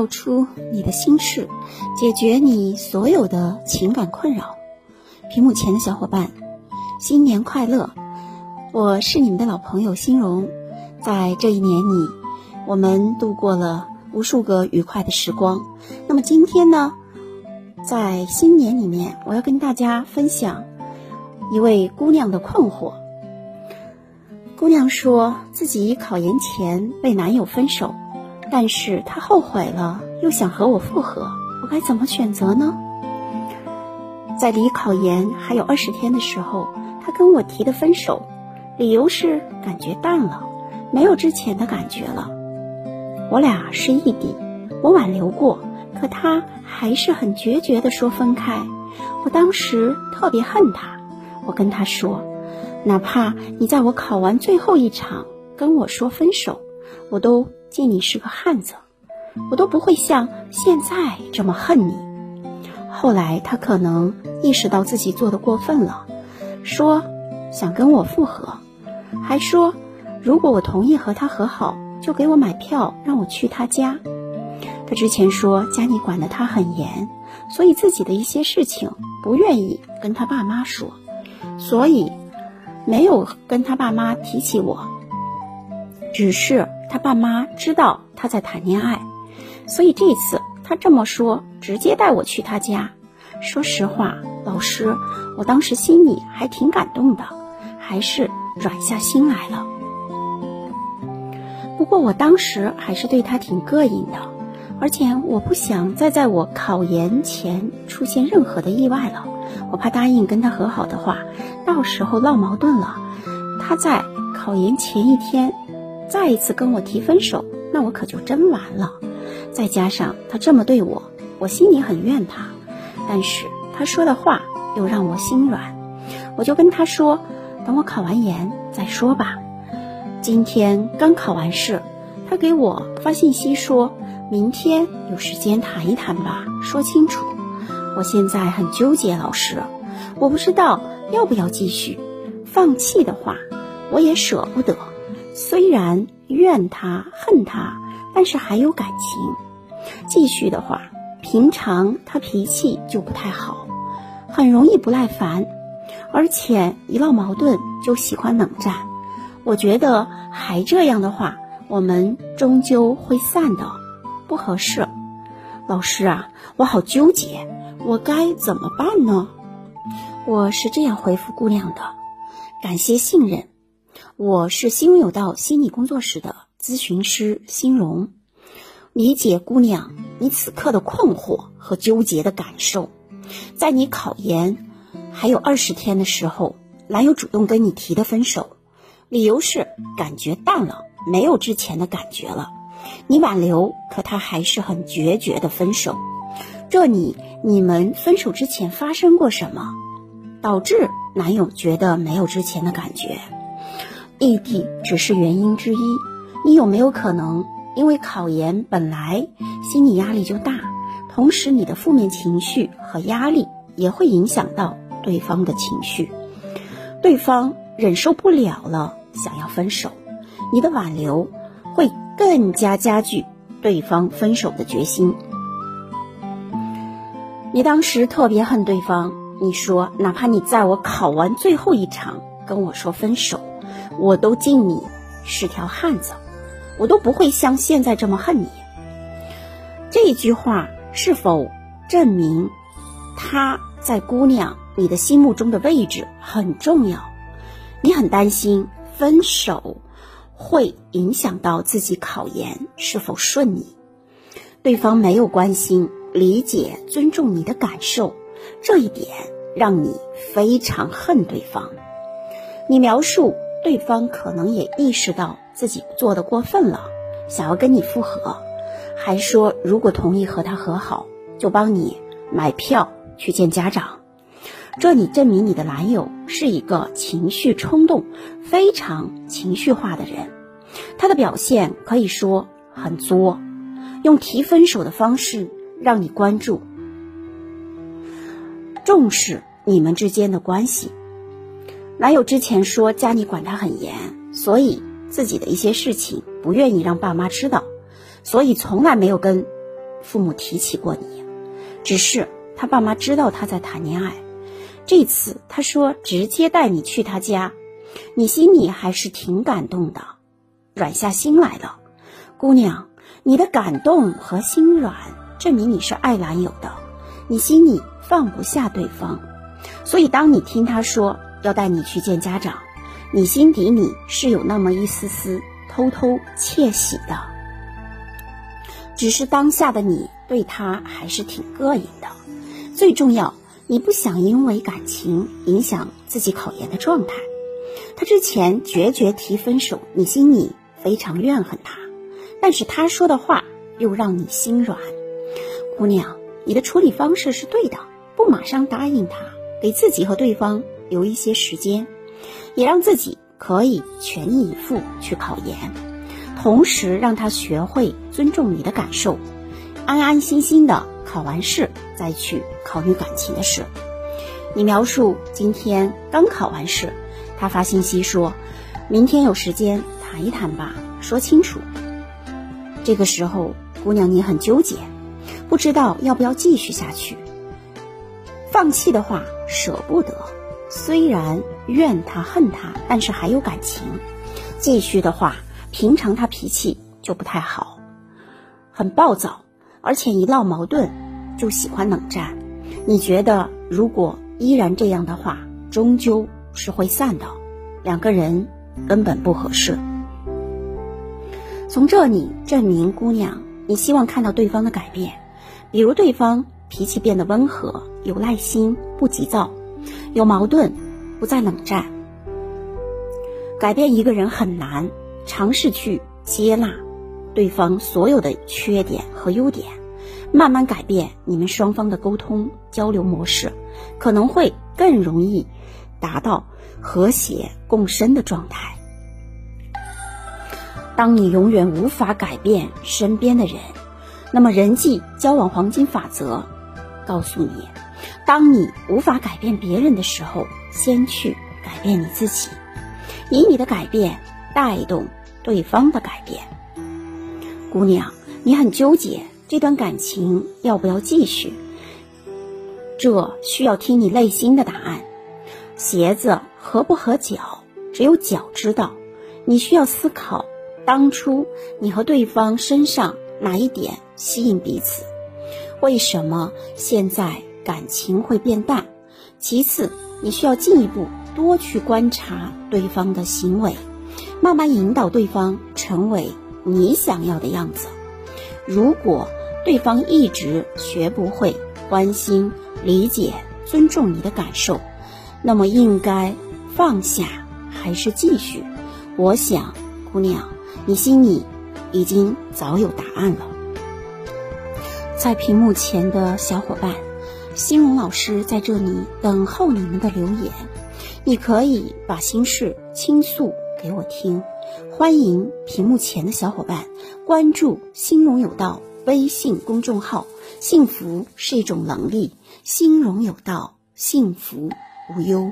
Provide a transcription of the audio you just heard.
道出你的心事，解决你所有的情感困扰。屏幕前的小伙伴，新年快乐！我是你们的老朋友心荣，在这一年里，我们度过了无数个愉快的时光。那么今天呢，在新年里面，我要跟大家分享一位姑娘的困惑。姑娘说自己考研前被男友分手。但是他后悔了，又想和我复合，我该怎么选择呢？在离考研还有二十天的时候，他跟我提的分手，理由是感觉淡了，没有之前的感觉了。我俩是异地，我挽留过，可他还是很决绝的说分开。我当时特别恨他，我跟他说，哪怕你在我考完最后一场跟我说分手，我都。见你是个汉子，我都不会像现在这么恨你。后来他可能意识到自己做的过分了，说想跟我复合，还说如果我同意和他和好，就给我买票让我去他家。他之前说家里管得他很严，所以自己的一些事情不愿意跟他爸妈说，所以没有跟他爸妈提起我，只是。他爸妈知道他在谈恋爱，所以这次他这么说，直接带我去他家。说实话，老师，我当时心里还挺感动的，还是软下心来了。不过我当时还是对他挺膈应的，而且我不想再在我考研前出现任何的意外了。我怕答应跟他和好的话，到时候闹矛盾了，他在考研前一天。再一次跟我提分手，那我可就真完了。再加上他这么对我，我心里很怨他，但是他说的话又让我心软。我就跟他说，等我考完研再说吧。今天刚考完试，他给我发信息说，明天有时间谈一谈吧，说清楚。我现在很纠结，老师，我不知道要不要继续。放弃的话，我也舍不得。虽然怨他恨他，但是还有感情。继续的话，平常他脾气就不太好，很容易不耐烦，而且一闹矛盾就喜欢冷战。我觉得还这样的话，我们终究会散的，不合适。老师啊，我好纠结，我该怎么办呢？我是这样回复姑娘的：感谢信任。我是心有道心理工作室的咨询师心荣，理解姑娘你此刻的困惑和纠结的感受。在你考研还有二十天的时候，男友主动跟你提的分手，理由是感觉淡了，没有之前的感觉了。你挽留，可他还是很决绝的分手。这里你们分手之前发生过什么，导致男友觉得没有之前的感觉？异地只是原因之一，你有没有可能因为考研本来心理压力就大，同时你的负面情绪和压力也会影响到对方的情绪，对方忍受不了了，想要分手，你的挽留会更加加剧对方分手的决心。你当时特别恨对方，你说哪怕你在我考完最后一场跟我说分手。我都敬你是条汉子，我都不会像现在这么恨你。这句话是否证明他在姑娘你的心目中的位置很重要？你很担心分手会影响到自己考研是否顺利，对方没有关心、理解、尊重你的感受，这一点让你非常恨对方。你描述。对方可能也意识到自己做的过分了，想要跟你复合，还说如果同意和他和好，就帮你买票去见家长。这你证明你的男友是一个情绪冲动、非常情绪化的人，他的表现可以说很作，用提分手的方式让你关注、重视你们之间的关系。男友之前说家里管他很严，所以自己的一些事情不愿意让爸妈知道。所以从来没有跟父母提起过你。只是他爸妈知道他在谈恋爱，这次他说直接带你去他家，你心里还是挺感动的，软下心来了。姑娘，你的感动和心软，证明你是爱男友的，你心里放不下对方，所以当你听他说要带你去见家长，你心底里是有那么一丝丝偷偷窃喜的。只是当下的你对他还是挺膈应的，最重要，你不想因为感情影响自己考研的状态。他之前决绝提分手，你心里非常怨恨他。但是他说的话又让你心软，姑娘，你的处理方式是对的，不马上答应他，给自己和对方留一些时间，也让自己可以全力以赴去考研，同时让他学会尊重你的感受，安安心心的考完试再去考虑感情的事。你描述今天刚考完试，他发信息说，明天有时间谈一谈吧，说清楚。这个时候，姑娘你很纠结，不知道要不要继续下去。放弃的话舍不得，虽然怨他恨他，但是还有感情。继续的话，平常他脾气就不太好，很暴躁，而且一闹矛盾就喜欢冷战。你觉得如果依然这样的话，终究是会散的，两个人根本不合适。从这里证明，姑娘，你希望看到对方的改变，比如对方脾气变得温和，有耐心，不急躁，有矛盾不再冷战。改变一个人很难，尝试去接纳对方所有的缺点和优点，慢慢改变你们双方的沟通交流模式，可能会更容易达到和谐共生的状态。当你永远无法改变身边的人，那么人际交往黄金法则告诉你：当你无法改变别人的时候，先去改变你自己，以你的改变带动对方的改变。姑娘，你很纠结这段感情要不要继续，这需要听你内心的答案。鞋子合不合脚，只有脚知道。你需要思考。当初你和对方身上哪一点吸引彼此？为什么现在感情会变淡？其次，你需要进一步多去观察对方的行为，慢慢引导对方成为你想要的样子。如果对方一直学不会关心、理解、尊重你的感受，那么应该放下还是继续？我想，姑娘。你心里已经早有答案了。在屏幕前的小伙伴，心荣老师在这里等候你们的留言。你可以把心事倾诉给我听。欢迎屏幕前的小伙伴关注“心荣有道”微信公众号。幸福是一种能力，心荣有道，幸福无忧。